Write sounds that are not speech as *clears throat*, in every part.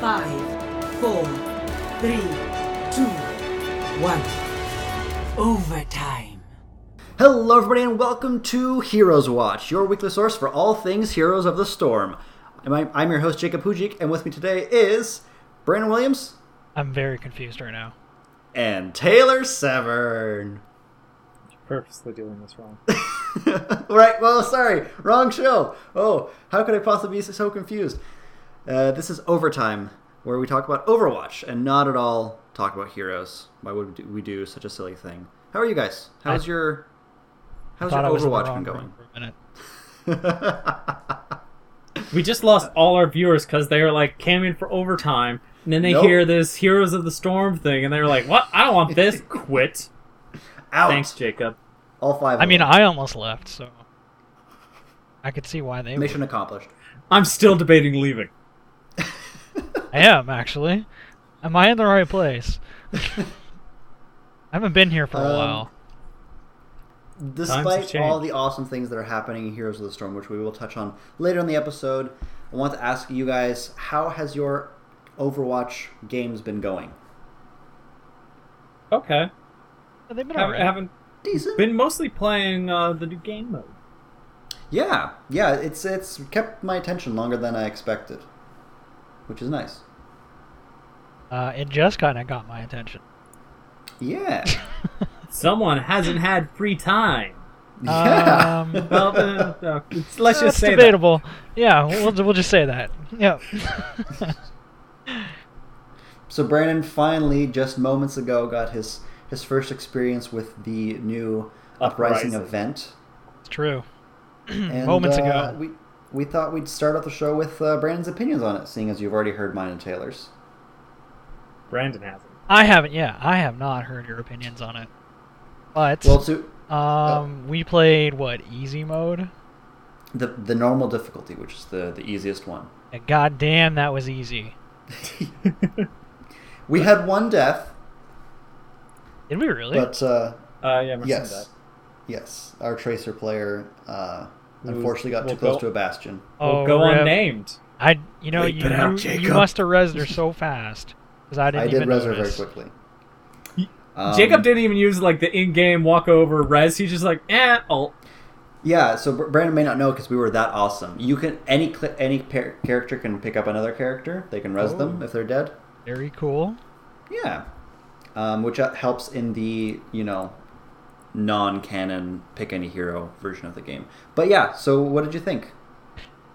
Five, four, three, two, one. Overtime. Hello, everybody, and welcome to Heroes Watch, your weekly source for all things Heroes of the Storm. I'm, I'm your host, Jacob Pujik, and with me today is Brandon Williams I'm very confused right now. and Taylor Severn. purposely doing this wrong. *laughs* right, well, sorry, wrong show. Oh, how could I possibly be so confused? Uh, this is Overtime, where we talk about Overwatch and not at all talk about Heroes. Why would we do, we do such a silly thing? How are you guys? How's I- your How's your was in the Overwatch been going? for a minute. *laughs* We just lost all our viewers because they were like camming for overtime, and then they Nope. hear this Heroes of the Storm thing, and they're like, "What? I don't want this." *laughs* Quit. Out. Thanks, Jacob. All five. I mean, them. I almost left, so I could see why they. Would. mission accomplished. I'm still debating leaving. I am actually. Am I in the right place? *laughs* I haven't been here for a Um, while. Despite changed. all the awesome things that are happening in Heroes of the Storm, which we will touch on later in the episode, I want to ask you guys: How has your Overwatch games been going? Okay. They've been I alright. haven't Decent. been mostly playing uh, the new game mode. Yeah, yeah. It's it's kept my attention longer than I expected, which is nice. Uh, it just kind of got my attention. Yeah, *laughs* Someone hasn't had free time. yeah. Um, *laughs* Well, uh, let's let's that's say debatable. Yeah, we'll we'll just say that. Yeah. *laughs* so Brandon finally, just moments ago, got his his first experience with the new Uprising, Uprising. event. it's true. *clears throat* And, Moments uh, ago. we we thought we'd start off the show with uh, Brandon's opinions on it, seeing as you've already heard mine and Taylor's. Brandon hasn't. I haven't. Yeah, I have not heard your opinions on it. But Well, to um, we played what easy mode. the the normal difficulty, which is the the easiest one. And God damn, that was easy. *laughs* We had one death, Did we really? but uh, Uh, yeah, yes, that. yes, our tracer player uh, Who- unfortunately got too will close go- to a bastion. We'll oh, go rip. unnamed. I, you know, Bleep you out, you, you must have rezzed her so fast because I didn't I did even res her very quickly. Um, Jacob didn't even use like the in-game walk over res. He's just like, eh, ult. Yeah, so Brandon may not know because we were that awesome. You can any cl- any par- character can pick up another character. They can res them Oh. if they're dead. Very cool. Yeah, um, which uh, helps in the you know non-canon pick any hero version of the game. But yeah, so what did you think?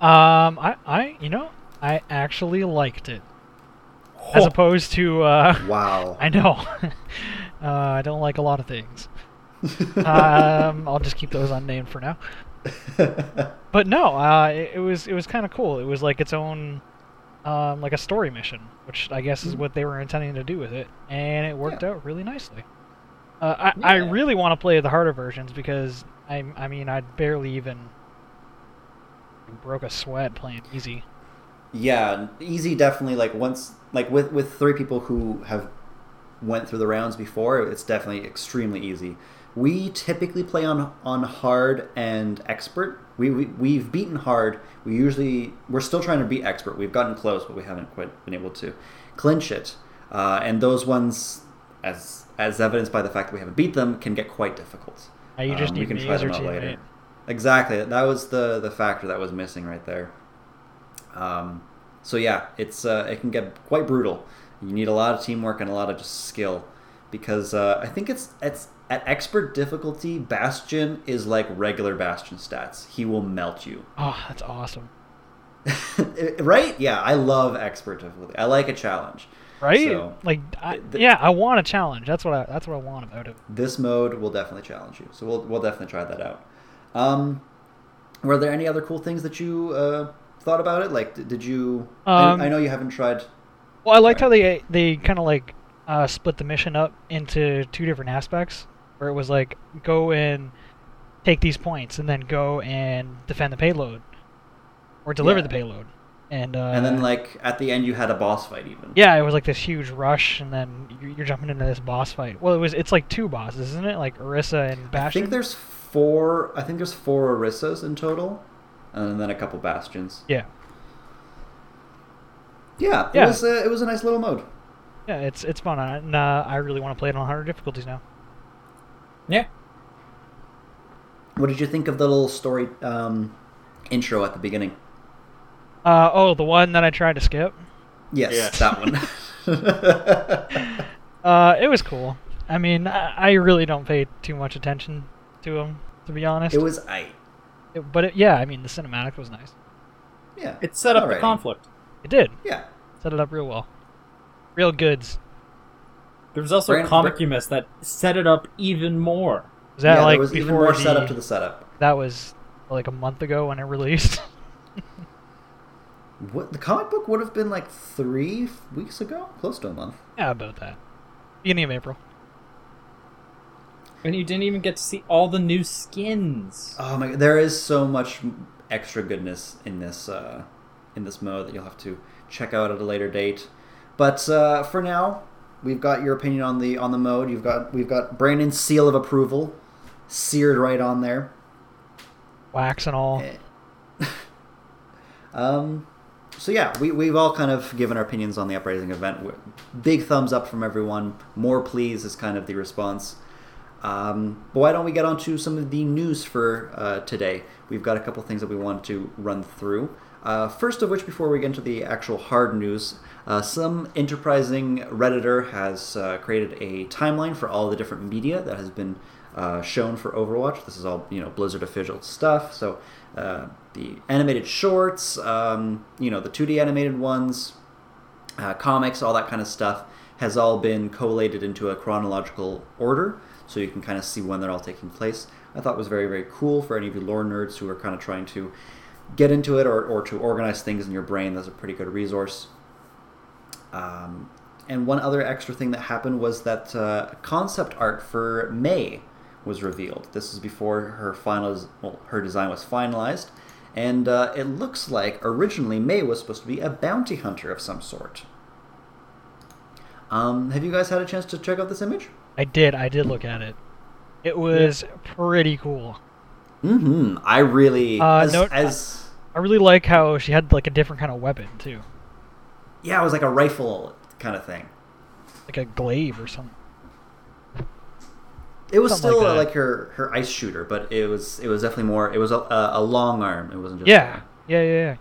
Um, I, I, you know, I actually liked it as Oh. opposed to. Uh, Wow. *laughs* I know. *laughs* uh, I don't like a lot of things. um, I'll just keep those unnamed for now. *laughs* But no, uh, it, it was it was kind of cool. It was like its own, um, like a story mission, which I guess is what they were intending to do with it, and it worked Yeah. out really nicely. Uh, I, I really want to play the harder versions because I I mean I barely even broke a sweat playing easy. yeah, easy definitely like once like with with three people who have went through the rounds before, it's definitely extremely easy. We typically play on on hard and expert. We, we we've beaten hard. We usually we're still trying to beat expert. We've gotten close, but we haven't quite been able to clinch it. Uh, and those ones, as as evidenced by the fact that we haven't beat them, can get quite difficult. You just Um, we need can me try them out teammate. later. Exactly. That was the the factor that was missing right there. Um, so yeah, it's uh, it can get quite brutal. You need a lot of teamwork and a lot of just skill, because uh, I think it's it's at expert difficulty. Bastion is like regular Bastion stats. He will melt you. Oh, that's awesome. *laughs* right? Yeah, I love expert difficulty. I like a challenge. Right? So, like, I, th- yeah, I want a challenge. That's what I. That's what I want about it. this mode will definitely challenge you. So we'll we'll definitely try that out. Um, were there any other cool things that you uh, thought about it? Like, did you? Um, I, I know you haven't tried. Well, I liked Right. how they they kind of like uh, split the mission up into two different aspects, where it was like go and take these points, and then go and defend the payload, or deliver Yeah. the payload, and uh, and then like at the end, you had a boss fight even. yeah, it was like this huge rush, and then you're, you're jumping into this boss fight. Well, it was it's like two bosses, isn't it? Like Orisa and Bastion I think there's four. I think there's four Orisas in total, and then a couple Bastions. yeah. Yeah, it Yeah. was uh, it was a nice little mode. Yeah, it's it's fun, and uh, I really want to play it on harder difficulties now. Yeah. What did you think of the little story um, intro at the beginning? Uh, oh, the one that I tried to skip. Yes, Yeah. that one. *laughs* *laughs* Uh, it was cool. I mean, I, I really don't pay too much attention to them, to be honest. it was I. It- but it, yeah, I mean, the cinematic was nice. Yeah, It set up the conflict. It did Yeah, set it up real well. Real goods. There was also Brand- a comic you missed that set it up even more. Was that yeah. like there was before even more the, setup to the setup. That was like a month ago when it released. *laughs* What the comic book would have been like three weeks ago, close to a month. yeah, about that. Beginning of April. And you didn't even get to see all the new skins. Oh my! There is so much extra goodness in this uh, in this mode that you'll have to check out at a later date. But uh, for now, we've got your opinion on the on the mode. You've got we've got Brandon's seal of approval seared right on there. Wax and all. Eh. *laughs* um, so yeah, we we've all kind of given our opinions on the uprising event. Big thumbs up from everyone. More please is kind of the response. Um, but why don't we get on to some of the news for uh, today? We've got a couple things that we want to run through. Uh, first of which, before we get into the actual hard news, uh, some enterprising Redditor has uh, created a timeline for all the different media that has been uh, shown for Overwatch. This is all you know Blizzard official stuff. So uh, the animated shorts, um, you know the 2D animated ones, uh, comics, all that kind of stuff has all been collated into a chronological order, so you can kind of see when they're all taking place. I thought it was very very cool for any of you lore nerds who are kind of trying to get into it or, or to organize things in your brain. That's a pretty good resource. Um, and one other extra thing that happened was that uh, concept art for Mei was revealed. This is before her final, well, her design was finalized, and uh, it looks like originally Mei was supposed to be a bounty hunter of some sort. Um, have you guys had a chance to check out this image? I did. I did look at it. It was pretty cool. Mm-hmm. I really, Uh, as, no- as I really like how she had like a different kind of weapon too, yeah, it was like a rifle kind of thing. like a glaive or something. It was Something still like uh, like her her ice shooter, but it was it was definitely more. It was a, a, a long arm. It wasn't just Yeah, yeah, yeah, yeah.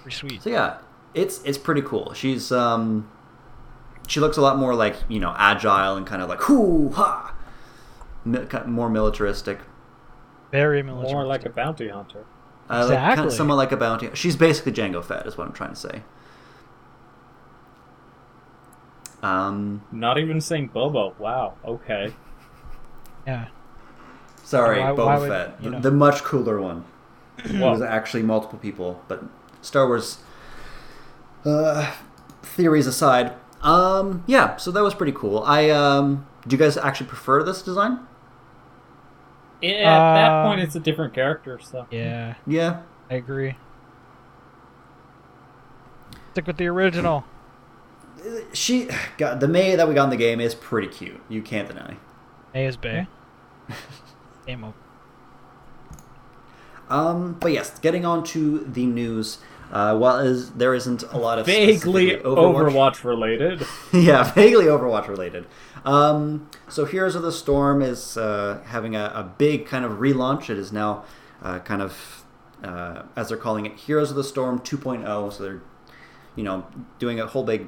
Pretty sweet. So yeah, it's it's pretty cool. She's um, she looks a lot more like you know agile and kind of like hoo ha, Mi- more militaristic. Very military. More like a bounty hunter. Uh, like, kind Exactly. of, somewhat like a bounty. She's basically Jango Fett, is what I'm trying to say. Um, Not even saying Bobo. Wow. Okay. Yeah. sorry, Why- Boba why would- Fett, you the, know. the much cooler one. It was actually multiple people, but Star Wars uh, theories aside, um, yeah. So that was pretty cool. I um, do you guys actually prefer this design? at that Um, point, it's a different character. So Yeah, Yeah, I agree. Stick with the original. She got the Mei that we got in the game is pretty cute. You can't deny. A is Bay. *laughs* Game over. Um, but yes, getting on to the news. Uh, while is there isn't a lot of vaguely specifically Overwatch. related. *laughs* yeah, vaguely Overwatch related. Um, so Heroes of the Storm is uh, having a, a big kind of relaunch. It is now uh, kind of, uh, as they're calling it, Heroes of the Storm 2.0. So they're, you know, doing a whole big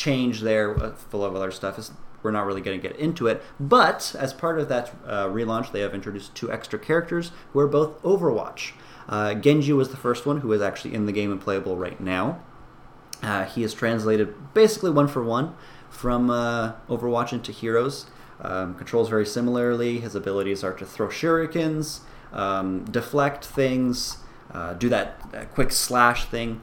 change there, uh, full of other stuff. It's, we're not really going to get into it. But as part of that uh, relaunch, they have introduced two extra characters who are both Overwatch. Uh, Genji was the first one, who is actually in the game and playable right now. Uh, he is translated basically one for one from uh, Overwatch into Heroes. Um, controls very similarly. His abilities are to throw shurikens, um, deflect things, uh, do that, that quick slash thing.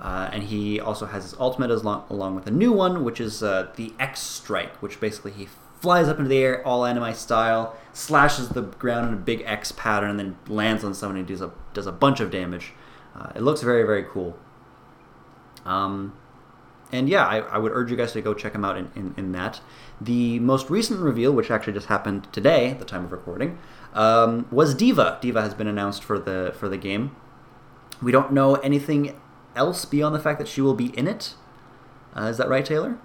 Uh, and he also has his ultimate as long, along with a new one, which is uh, the X Strike, which basically he flies up into the air, all anime style, slashes the ground in a big X pattern, and then lands on someone and does a does a bunch of damage. Uh, it looks very very cool. Um, and yeah, I, I would urge you guys to go check him out in, in, in that. The most recent reveal, which actually just happened today, at the time of recording, um, was D.Va. D.Va has been announced for the for the game. We don't know anything else beyond the fact that she will be in it. Uh, is that right, Taylor?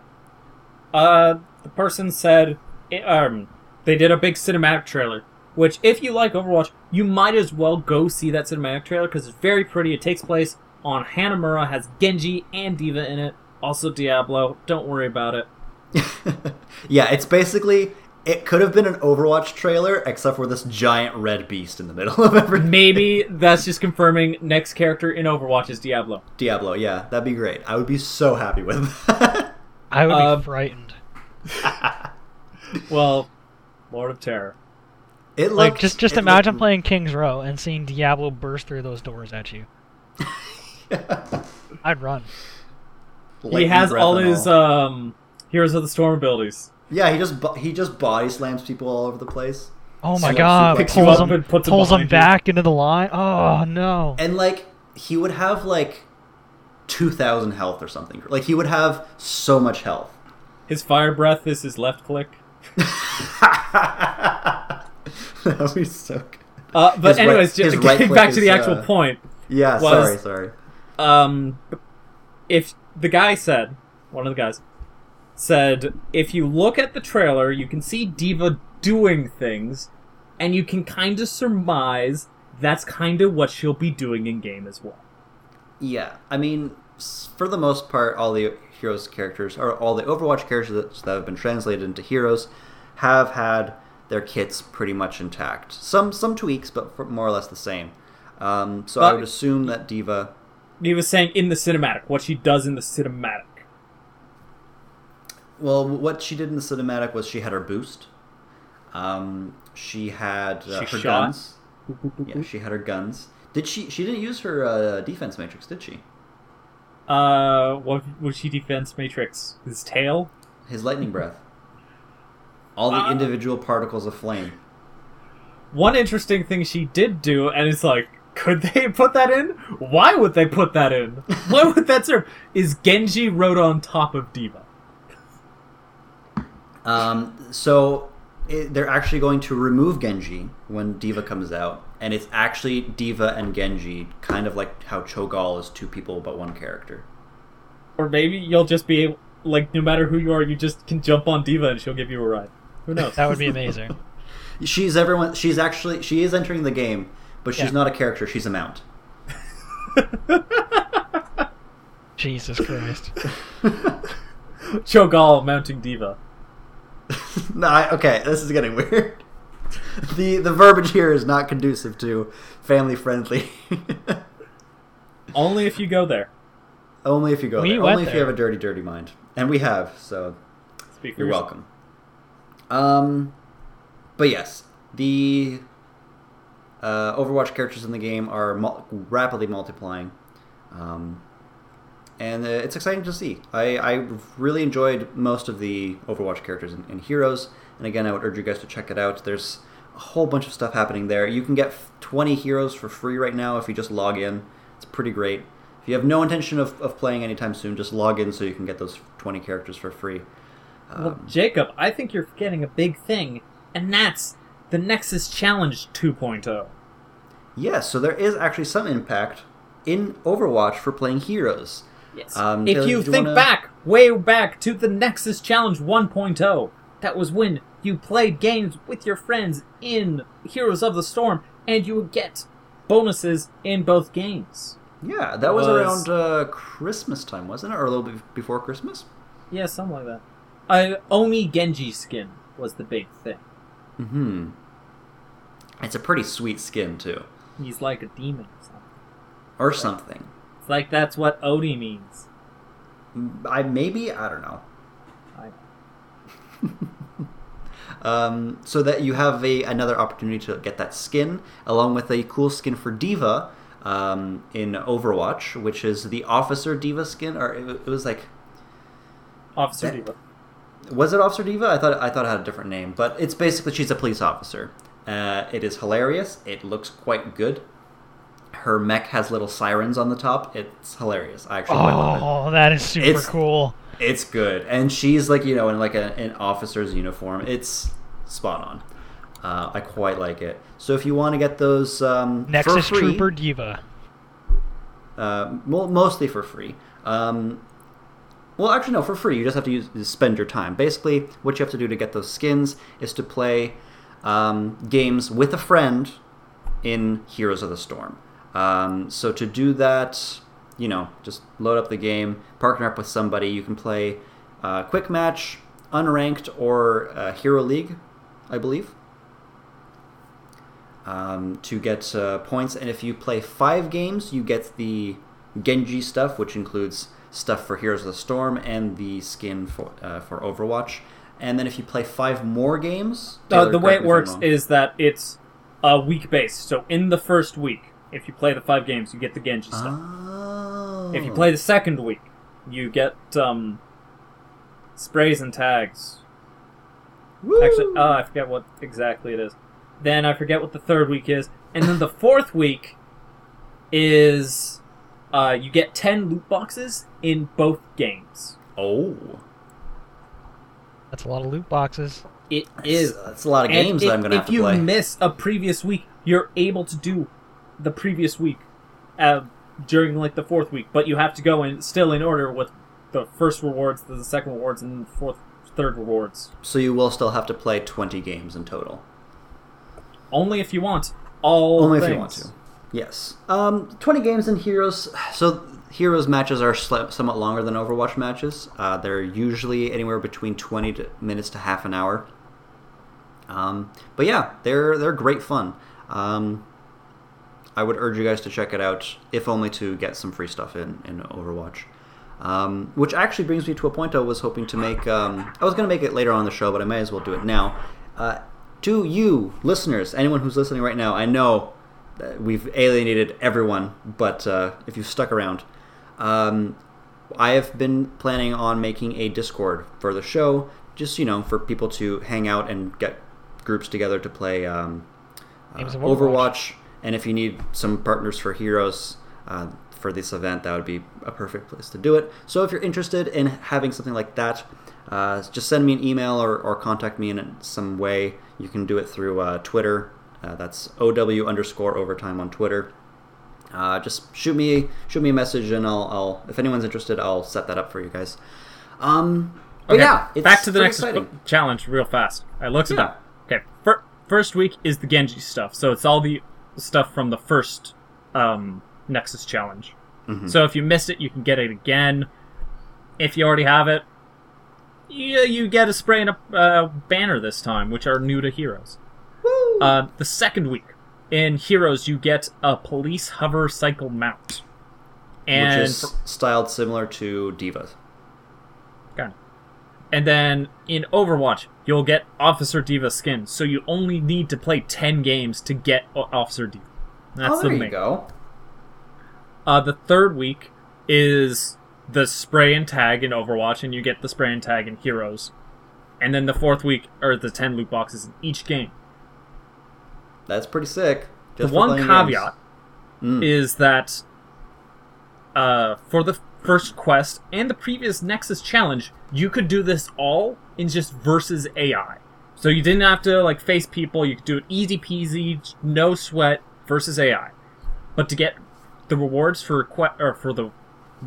Uh, the person said um, they did a big cinematic trailer. Which, if you like Overwatch, you might as well go see that cinematic trailer because it's very pretty. It takes place on Hanamura, has Genji and D.Va in it. Also Diablo. Don't worry about it. *laughs* yeah, it's basically it could have been an Overwatch trailer except for this giant red beast in the middle *laughs* of everything. Maybe that's just confirming next character in Overwatch is Diablo. Diablo, yeah, that'd be great. I would be so happy with *laughs* that. I would Uh, be frightened. *laughs* Well, Lord of Terror. It Like just just it imagine looked- playing King's Row and seeing Diablo burst through those doors at you. I'd run. he has breath all his all. um, Heroes of the Storm abilities. Yeah, he just bo- he just body slams people all over the place. Oh my Like, god! picks you Pulls up them, and puts 'em pulls them behind you. back into the line. Oh no! And like he would have like two thousand health or something. Like he would have so much health. His fire breath is his left click. *laughs* that would be so good. Uh, but His anyways, his just right getting click back to the actual uh, point. Yeah, Was- sorry, sorry. um, if the guy said, one of the guys said, if you look at the trailer, you can see D.Va doing things, and you can kind of surmise that's kind of what she'll be doing in game as well. Yeah, I mean, for the most part, all the heroes characters or all the Overwatch characters that, have been translated into heroes have had their kits pretty much intact. Some some tweaks, but for more or less the same. Um, so I would assume that D.Va. He was saying in the cinematic, what she does in the cinematic. Well, what she did in the cinematic was she had her boost. Um, she had uh, She her shot. guns. Yeah, she had her guns. Did she? She didn't use her uh, defense matrix, did she? Uh, what was she defense matrix? His tail? His lightning breath. All the Ah. individual particles of flame. One interesting thing she did do, and it's like, could they *laughs* put that in? Why would they put that in? *laughs* Why would that serve? Is Genji rode on top of D.Va? Um, so it, they're actually going to remove Genji when D.Va comes out, and it's actually D.Va and Genji, kind of like how Cho'Gall is two people but one character. Or maybe you'll just be able, like, no matter who you are, you just can jump on D.Va and she'll give you a ride. Who knows? That would be amazing. *laughs* She's everyone. She's actually she is entering the game, but she's Yeah. not a character. She's a mount. *laughs* Jesus Christ! *laughs* Cho'Gall mounting D.Va. *laughs* no, I, okay, this is getting *laughs* weird. the The verbiage here is not conducive to family friendly. Only if you go there. Only if you go We there. Only if you have a dirty, dirty mind, and we have. So Speak You're yourself. welcome. Um, but yes, the uh, Overwatch characters in the game are mul- rapidly multiplying, um, and uh, it's exciting to see. I, I really enjoyed most of the Overwatch characters in, in Heroes, and again, I would urge you guys to check it out. There's a whole bunch of stuff happening there. You can get 20 heroes for free right now if you just log in. It's pretty great. If you have no intention of, of playing anytime soon, just log in so you can get those 20 characters for free. Well, Um, Jacob, I think you're forgetting a big thing, and that's the Nexus Challenge oh. 2.0. Yes, so there is actually some impact in Overwatch for playing heroes. Yes. Um, if Taylor, you you think wanna- back, way back to the Nexus Challenge 1.0, that was when you played games with your friends in Heroes of the Storm, and you would get bonuses in both games. Yeah, that was, Was- around uh, Christmas time, wasn't it? Or a little bit before Christmas? Yeah, something like that. Uh, Oni Genji skin was the big thing. hmm It's a pretty sweet skin, too. He's like a demon or something. Or something. It's like that's what Oni means. I Maybe? I don't know. I, *laughs* Um, so that you have a another opportunity to get that skin, along with a cool skin for D.Va um, in Overwatch, which is the Officer D.Va skin, or it, it was like Officer That- D.Va. Was it Officer D.Va? I thought I thought it had a different name, but it's basically she's a police officer. Uh, it is hilarious. It looks quite good. Her mech has little sirens on the top. It's hilarious. I actually Oh, that is super It's- cool. It's good, and she's like you know in like a, an officer's uniform. It's spot on. Uh, I quite like it. So if you want to get those um, Nexus free, Trooper D.Va. uh, mo- mostly for free. Um, well, actually, no, for free. You just have to use, spend your time. Basically, what you have to do to get those skins is to play um, games with a friend in Heroes of the Storm. Um, so to do that, you know, just load up the game, partner up with somebody. You can play uh, quick match, unranked, or uh, Hero League, I believe, um, to get uh, points. And if you play five games, you get the Genji stuff, which includes stuff for Heroes of the Storm and the skin for uh, for Overwatch. And then if you play five more games, Uh, Taylor, the way it me if I'm works is that it's a week based. So in the first week, if you play the five games, you get the Genji stuff. Oh. If you play the second week, you get um, sprays and tags. Woo! Actually, uh, I forget what exactly it is. Then I forget what the third week is, and then the fourth week is uh, you get ten loot boxes in both games. oh, That's a lot of loot boxes. It is is that's a lot of And games if, that I'm gonna if have to play. If you miss a previous week, you're able to do the previous week uh, during like the fourth week, but you have to go in still in order with the first rewards, the second rewards, and the fourth, third rewards. so you will still have to play 20 games in total. Only if you want. All Only if you want to. Yes. Um, 20 games in Heroes. So Heroes matches are sli- somewhat longer than Overwatch matches. Uh, they're usually anywhere between 20 to minutes to half an hour. Um, but yeah, they're they're great fun. Um, I would urge you guys to check it out, if only to get some free stuff in in Overwatch. Um, which actually brings me to a point I was hoping to make. Um, I was going to make it later on in the show, but I may as well do it now. Uh, to you, listeners, anyone who's listening right now, I know that we've alienated everyone, but uh, if you've stuck around, um, I have been planning on making a Discord for the show, just you know, for people to hang out and get groups together to play um, uh, Overwatch. Overwatch. And if you need some partners for Heroes uh, for this event, that would be a perfect place to do it. So if you're interested in having something like that, uh, just send me an email or, or contact me in some way. You can do it through uh, Twitter. Uh, that's OW underscore overtime on Twitter. Uh, just shoot me shoot me a message and I'll, I'll if anyone's interested I'll set that up for you guys. Um, but Okay, yeah, it's back to the next exciting. challenge real fast. I looked it Yeah. up. Okay, first week is the Genji stuff, so it's all the stuff from the first um, Nexus challenge. Mhm. So if you missed it, you can get it again. If you already have it, you, you get a spray and a uh, banner this time, which are new to Heroes. Woo! Uh, the second week in Heroes, you get a police hover cycle mount, and which is styled similar to D.Va's. And then in Overwatch, you'll get Officer D.Va skin, so you only need to play 10 games to get Officer D.Va. That's oh, there the you go. Uh, the third week is the spray and tag in Overwatch, and you get the spray and tag in Heroes. And then the fourth week are the 10 loot boxes in each game. That's pretty sick. The one caveat. Mm. is that uh, for the first quest and the previous Nexus challenge, you could do this all in just versus AI. So you didn't have to like face people. You could do it easy peasy, no sweat versus AI. But to get the rewards for que- or for the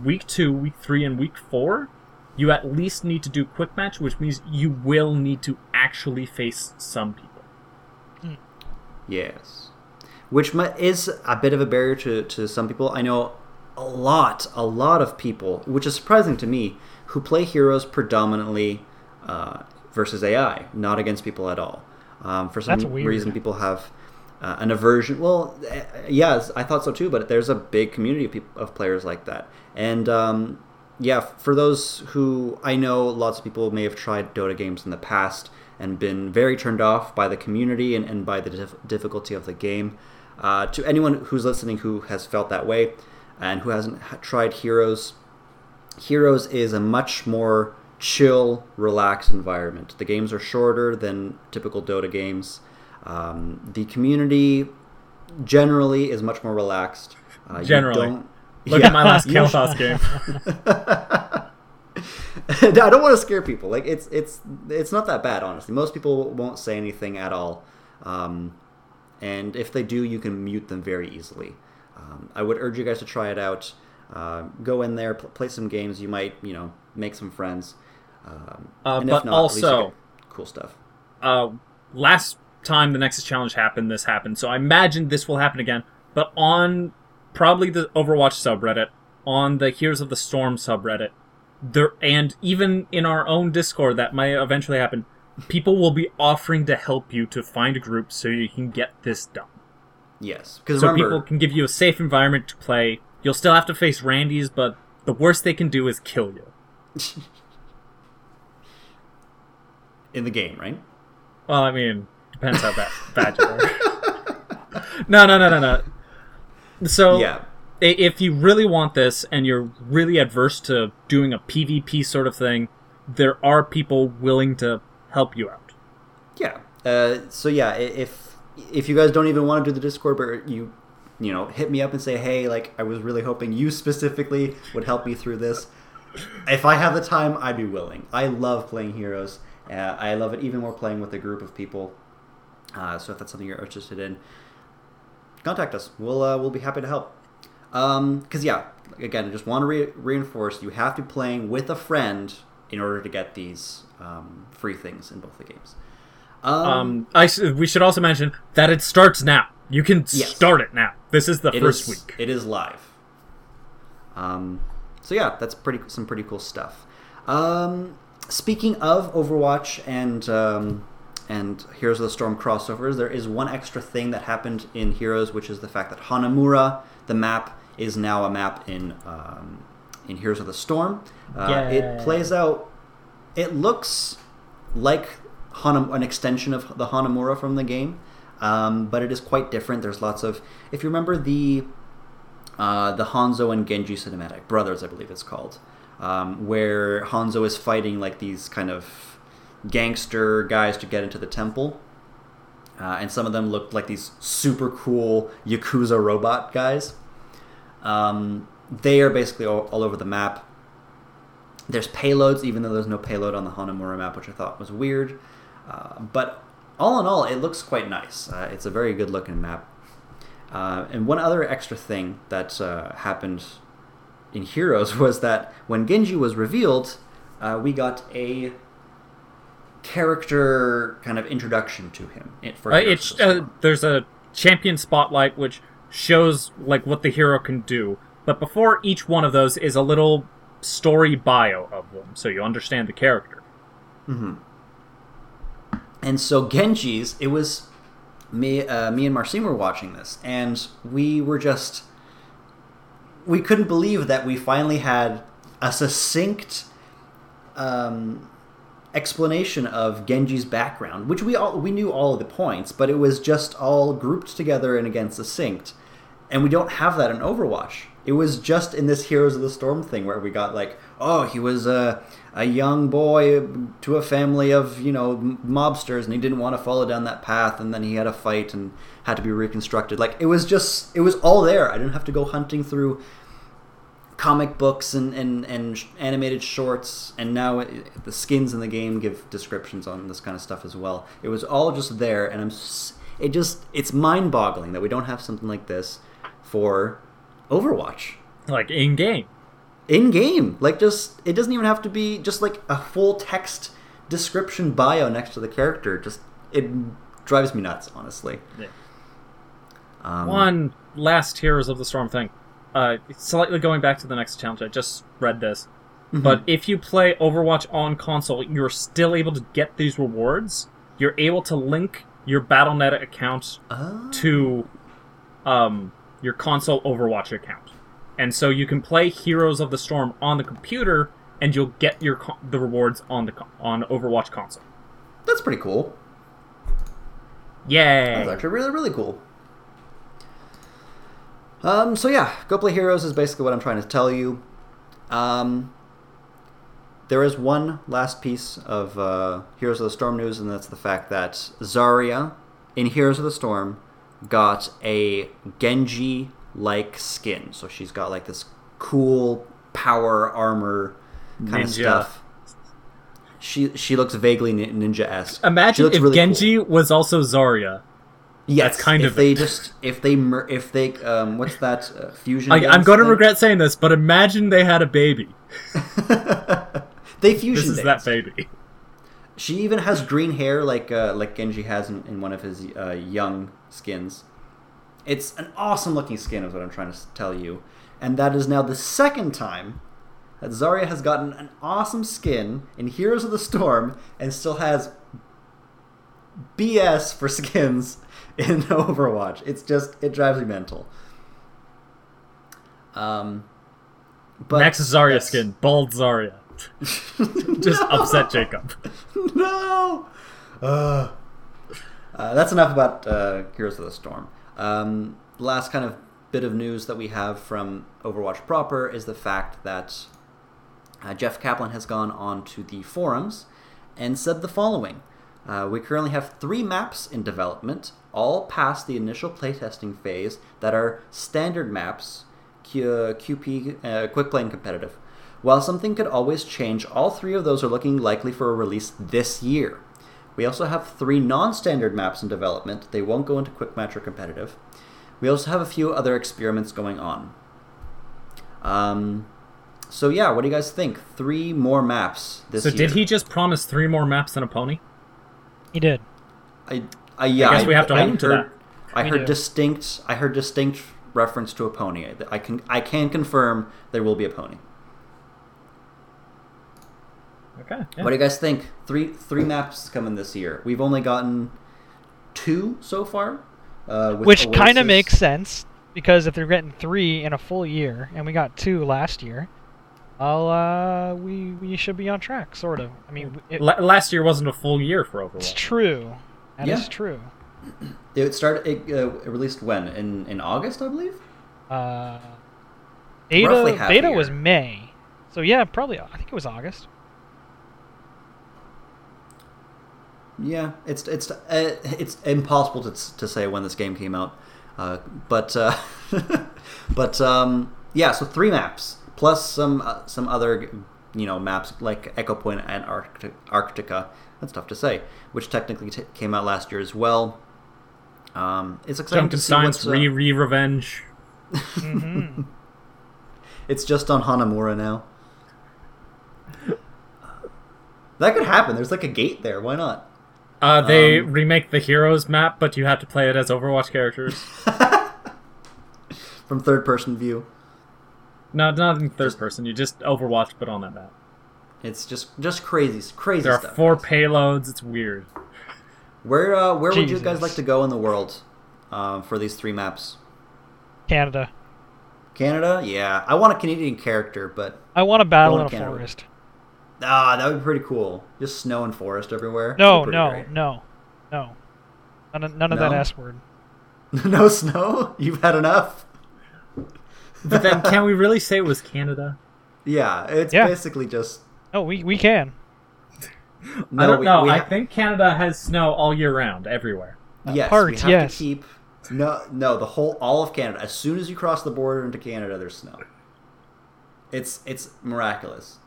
week two, week three, and week four, you at least need to do quick match, which means you will need to actually face some people. Yes. Which is a bit of a barrier to, to some people. I know a lot, a lot of people, which is surprising to me, who play heroes predominantly uh, versus AI, not against people at all. Um, for some reason, people have uh, an aversion. Well, eh, yes, I thought so too, but there's a big community of, peop of players like that. And um, yeah, for those who I know, lots of people may have tried Dota games in the past and been very turned off by the community and, and by the dif- difficulty of the game. Uh, to anyone who's listening who has felt that way and who hasn't tried Heroes, Heroes is a much more chill, relaxed environment. The games are shorter than typical Dota games. Um, the community generally is much more relaxed. Uh, you Generally. don't- Look Yeah. at my last *laughs* Kalthos game. *laughs* I don't want to scare people. Like it's it's it's not that bad, honestly. Most people won't say anything at all, um, and if they do, you can mute them very easily. Um, I would urge you guys to try it out. Uh, go in there, pl- play some games. You might, you know, make some friends. Um, Uh, but not, at least you also- cool stuff. uh, last time the Nexus Challenge happened, this happened. So I imagine this will happen again. But on probably the Overwatch subreddit, on the Heroes of the Storm subreddit, there and even in our own Discord, that might eventually happen. People will be offering to help you to find a group so you can get this done. Yes, because So remember, people can give you a safe environment to play. You'll still have to face Randy's, but the worst they can do is kill you. *laughs* in the game, right? Well, I mean, depends how bad, bad you are. *laughs* no, no, no, no, no. So, Yeah. if you really want this and you're really adverse to doing a PvP sort of thing, there are people willing to help you out. Yeah. Uh, so yeah, if if you guys don't even want to do the Discord, but you you know hit me up and say, hey, like I was really hoping you specifically would help me through this. If I have the time, I'd be willing. I love playing Heroes. Uh, I love it even more playing with a group of people. Uh, so if that's something you're interested in, contact us. We'll uh, we'll be happy to help. Because yeah, again, I just want to re- reinforce: you have to be playing with a friend in order to get these um, free things in both the games. Um, I we should also mention that it starts now. You can Yes. start it now. This is the It first is- week. It is live. Um, so yeah, that's pretty some pretty cool stuff. Um, speaking of Overwatch and um, and Heroes of the Storm crossovers, there is one extra thing that happened in Heroes, which is the fact that Hanamura, the map, is now a map in um, in Heroes of the Storm. Uh, Yay. it plays out. It looks like Hanam- an extension of the Hanamura from the game, um, but it is quite different. There's lots of, if you remember the uh, the Hanzo and Genji cinematic, Brothers, I believe it's called, um, where Hanzo is fighting like these kind of gangster guys to get into the temple. Uh, and some of them looked like these super cool Yakuza robot guys. Um, they are basically all, all over the map. There's payloads, even though there's no payload on the Hanamura map, which I thought was weird. Uh, but all in all, it looks quite nice. Uh, it's a very good looking map. Uh, and one other extra thing that uh, happened in Heroes *laughs* was that when Genji was revealed, uh, we got a character kind of introduction to him. It, for it's uh, there's a champion spotlight which shows like what the hero can do, but before each one of those is a little story bio of them, so you understand the character. And so Genji's, it was me, uh, me and Marcin were watching this, and we were just, we couldn't believe that we finally had a succinct um, explanation of Genji's background, which we all we knew all of the points, but it was just all grouped together and again succinct, and we don't have that in Overwatch. It was just in this Heroes of the Storm thing where we got like, oh, he was a a young boy to a family of you know mobsters, and he didn't want to follow down that path, and then he had a fight and had to be reconstructed. Like it was just, it was all there. I didn't have to go hunting through comic books and, and, and animated shorts, and now it, the skins in the game give descriptions on this kind of stuff as well. It was all just there, and I'm it just it's mind boggling that we don't have something like this for Overwatch Like in game. In game. Like just it doesn't even have to be just like a full text description bio next to the character. Just it drives me nuts, honestly. Yeah. Um, One last Heroes of the Storm thing. Uh, slightly going back to the Nexus challenge, I just read this. But if you play Overwatch on console, you're still able to get these rewards. You're able to link your Battle.net account Oh. to um, your console Overwatch account, and so you can play Heroes of the Storm on the computer, and you'll get your the rewards on the on Overwatch console. that's pretty cool. Yay! That's actually really, really cool. Um, so yeah, Go Play Heroes is basically what I'm trying to tell you. Um, there is one last piece of uh, Heroes of the Storm news, and that's the fact that Zarya in Heroes of the Storm got a Genji-like skin. So she's got like this cool power armor kind of stuff. She she looks vaguely ninja-esque. Imagine if really cool. Genji was also Zarya. Yes, That's kind if of they it. just if they mer- if they um what's that uh, fusion? I, I'm going to regret saying this, but imagine they had a baby. *laughs* they fusion. This is that baby. She even has green hair like uh, like Genji has in, in one of his uh, young skins. It's an awesome looking skin, is what I'm trying to tell you, and that is now the second time that Zarya has gotten an awesome skin in Heroes of the Storm and still has BS for *laughs* skins in *laughs* Overwatch. It's just it drives me mental. Um, but Max Zarya that's- skin, bald Zarya. *laughs* Just upset Jacob. no. Uh, uh, that's enough about uh, Heroes of the Storm. Um, last kind of bit of news that we have from Overwatch proper is the fact that uh, Jeff Kaplan has gone on to the forums and said the following. Uh, we currently have three maps in development, all past the initial playtesting phase, that are standard maps, Q- QP, uh, quick play and competitive. While something could always change, all three of those are looking likely for a release this year. We also have three non standard maps in development. They won't go into quick match or competitive. We also have a few other experiments going on. Um, so, yeah, what do you guys think? Three more maps this So year. So, did he just promise three more maps than a pony? He did. I, I, yeah, I guess we have to I hold him to heard, that. I We heard do. distinct. I heard distinct reference to a pony. I, I can I can confirm there will be a pony. Okay. yeah. What do you guys think? Three three maps coming this year. We've only gotten two so far. Uh, Which kind of makes sense because if they're getting three in a full year and we got two last year, well, uh, we we should be on track, sort of. I mean, it, La- last year wasn't a full year for Overwatch. it's true. That is Yeah. true. It started. It, uh, it released when in in August, I believe. Uh, Roughly beta half beta was. May, so yeah, probably. I think it was August. Yeah, it's it's uh, it's impossible to to say when this game came out, uh, but uh, *laughs* but um, yeah. So three maps plus some uh, some other you know maps like Ecopoint and Arctic, Arctica. That's tough to say, which technically t- came out last year as well. Um, it's exciting to see Junkenstein's uh, re re revenge. hmm *laughs* It's just on Hanamura now. That could happen. There's like a gate there. Why not? Uh, they Um, remake the heroes map, but you have to play it as Overwatch characters. *laughs* From third person view. no, not in third Just- person. You just Overwatch, but on that map. It's just just crazy, crazy There are four payloads. It's weird. Where uh, where would you guys like to go in the world um, for these three maps? Canada. Canada, yeah. I want a Canadian character, but I want to battle in a Canada. forest. Ah, that would be pretty cool. Just snow and forest everywhere. No, no, pretty no, no. None of, none of that No? S word. *laughs* no snow. You've had enough. But then, can we *laughs* really say it was Canada? Yeah, it's Yeah. basically just. No, we we can. No, I don't we- know. we I ha- think Canada has snow all year round, everywhere. yes, parts, we have yes. to keep. No, no, the whole all of Canada. As soon as you cross the border into Canada, there's snow. It's it's miraculous.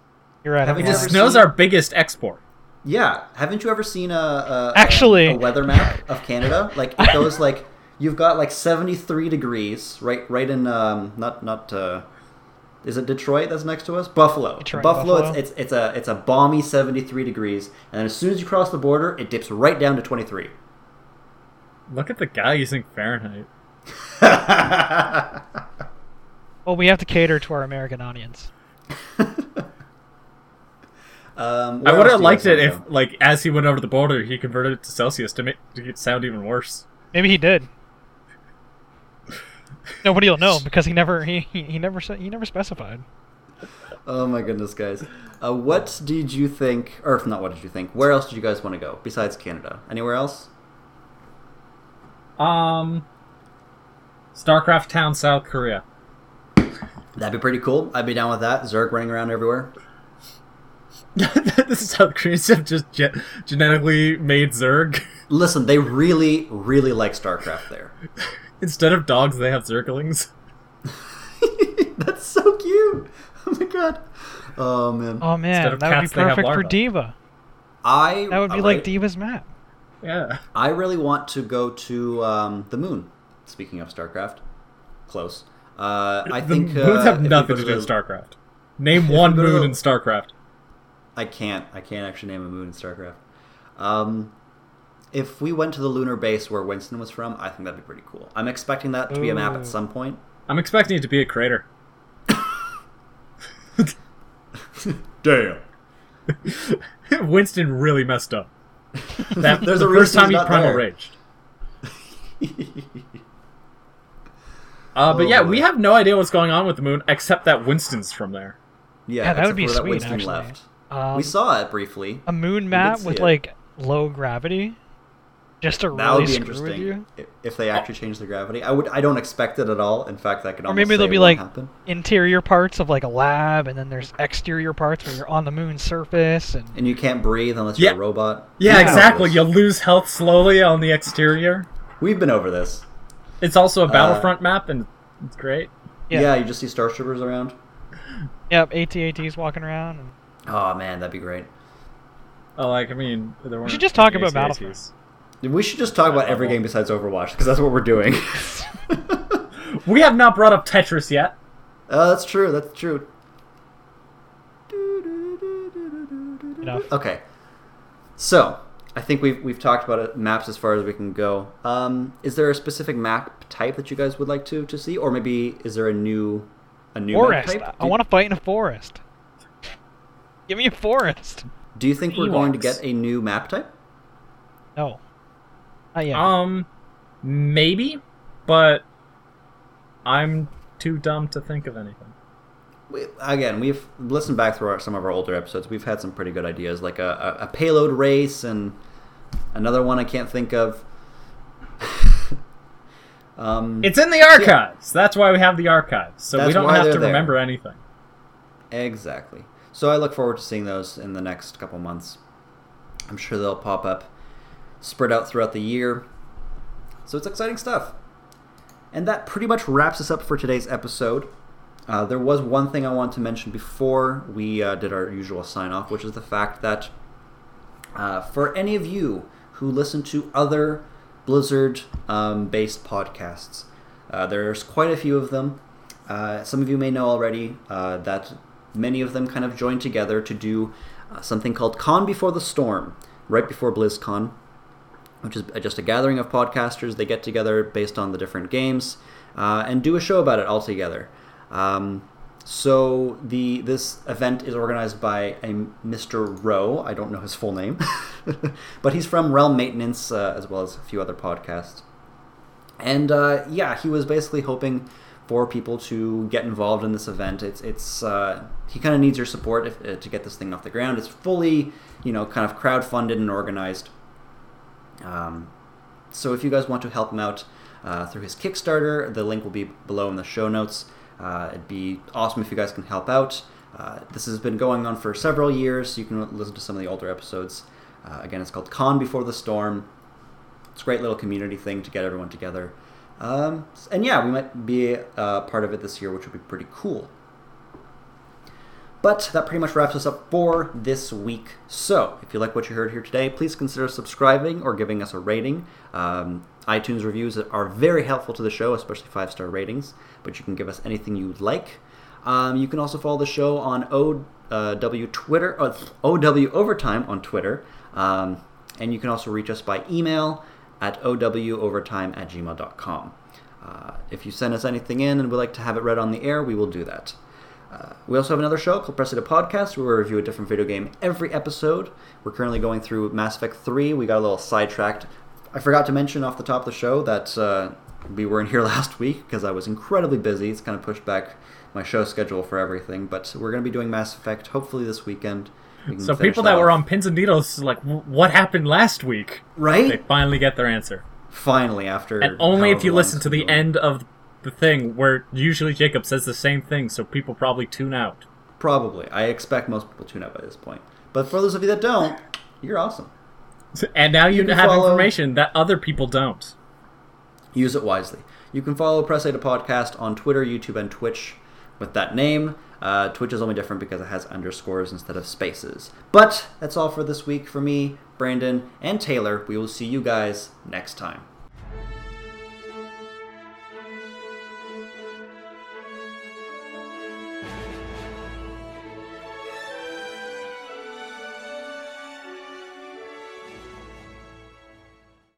You're right. Haven't I'm you ever snow's seen- our biggest export. Yeah, haven't you ever seen a, a Actually- a, a weather map of Canada? Like it *laughs* goes like you've got like seventy three degrees right right in um not not uh is it Detroit that's next to us? Buffalo. Detroit, Buffalo, Buffalo. It's, it's it's a it's a balmy seventy three degrees, and then as soon as you cross the border, it dips right down to twenty three. Look at the guy using Fahrenheit. *laughs* Well, we have to cater to our American audience. *laughs* um, I would have liked it wanna if, like, as he went over the border, he converted it to Celsius to make to it sound even worse. Maybe he did. *laughs* Nobody will know because he never he, he, he never said he never specified. Oh my goodness, guys! Uh, what did you think, or not? What did you think? Where else did you guys want to go besides Canada? Anywhere else? Um, StarCraft Town, South Korea. That'd be pretty cool. I'd be down with that. Zerg running around everywhere. *laughs* this is South Koreans have just ge- genetically made Zerg. *laughs* Listen, they really, really like StarCraft there. Instead of dogs, they have Zerglings. *laughs* That's so cute. Oh my god. Oh man. Oh man, of that would be cats, they have perfect for. D.Va. I That would be uh, like? D.Va's map. Yeah. I really want to go to um, the moon. Speaking of StarCraft, close. Uh, I the think moons uh, have nothing to do with StarCraft. Name one go to moon in StarCraft. I can't. I can't actually name a moon in StarCraft. Um, if we went to the lunar base where Winston was from, I think that'd be pretty cool. I'm expecting that to be a map at some point. I'm expecting it to be a crater. *laughs* Damn. *laughs* Winston really messed up. That *laughs* There's the a first time he primal there. raged. Uh, but Oh, yeah, boy. we have no idea what's going on with the moon, except that Winston's from there. Yeah, Yeah, that would be for that sweet, Winston actually. left. Um, we saw it briefly. a moon did map with it. like low gravity, just to That would really be screw with interesting you. if they actually change the gravity. I would. I don't expect it at all. In fact, that could. Or maybe there'll be like happen. interior parts of like a lab, and then there's exterior parts where you're on the moon's surface, and and you can't breathe unless you're a robot. Yeah, We've been over exactly. You'll lose health slowly on the exterior. We've been over this. It's also a battlefront map, and it's great. Yeah. Yeah. you just see stormtroopers around. yep, AT-ATs walking around. And... Oh man, that'd be great. Oh, like I mean, there weren't should just talk about AT-ATs. We should just talk about every game besides Overwatch because that's what we're doing. *laughs* We have not brought up Tetris yet. uh, that's true. That's true. Enough. Okay, so I think we've we've talked about it, maps as far as we can go. Um, is there a specific map type that you guys would like to, to see, or maybe is there a new a new map Forest. type? I want to fight in a forest. Give me a forest. Do you think we're going to get a new map type? No. Not yet. Um, maybe, but I'm too dumb to think of anything. We, again, we've listened back through our, some of our older episodes. We've had some pretty good ideas, like a, a, a payload race and another one I can't think of. *laughs* um, It's in the archives. That's why we have the archives, so we don't have they're to there. remember anything. Exactly. So I look forward to seeing those in the next couple months. I'm sure they'll pop up, spread out throughout the year. So it's exciting stuff. And that pretty much wraps us up for today's episode. Uh, there was one thing I wanted to mention before we uh, did our usual sign off, which is the fact that uh, for any of you who listen to other Blizzard um, based podcasts, uh, there's quite a few of them. Uh, some of you may know already uh, that many of them kind of joined together to do uh, something called Con Before the Storm, right before BlizzCon, which is just a gathering of podcasters. They get together based on the different games uh, and do a show about it all together. Um, so the this event is organized by a Mr. Rowe. I don't know his full name, *laughs* but he's from Realm Maintenance uh, as well as a few other podcasts. And uh, yeah, he was basically hoping for people to get involved in this event. It's it's uh, he kind of needs your support if, uh, to get this thing off the ground. It's fully you know kind of crowd funded and organized. Um, so if you guys want to help him out uh, through his Kickstarter, the link will be below in the show notes. Uh, it'd be awesome if you guys can help out. Uh, this has been going on for several years. You can listen to some of the older episodes. Uh, again, it's called Con Before the Storm. It's a great little community thing to get everyone together. Um, and yeah, we might be uh, part of it this year, which would be pretty cool. But that pretty much wraps us up for this week. So, if you like what you heard here today, please consider subscribing or giving us a rating. Um, iTunes reviews are very helpful to the show, especially five star ratings, but you can give us anything you'd like. Um, you can also follow the show on OW Twitter, uh, OW Overtime on Twitter. Um, and you can also reach us by email at owovertime at gmail.com. Uh, if you send us anything in and would like to have it read on the air, we will do that. Uh, we also have another show called Press A to Podcast where we review a different video game every episode. We're currently going through Mass Effect 3. We got a little sidetracked. I forgot to mention off the top of the show that uh, we weren't *laughs* here last week because I was incredibly busy. It's kind of pushed back my show schedule for everything. But we're going to be doing Mass Effect hopefully this weekend. We can So people that were on pins and needles, like, "W- what happened last week? Right? They finally get their answer, Finally, after. and only if you listen to the going. end of the thing, where usually Jacob says the same thing, so people probably tune out. Probably. I expect most people tune out by this point. But for those of you that don't, you're awesome. And now you, You have follow- information that other people don't. Use it wisely. You can follow Press A to Podcast on Twitter, YouTube, and Twitch with that name. Uh, Twitch is only different because it has underscores instead of spaces. But that's all for this week for me, Brandon, and Taylor. We will see you guys next time.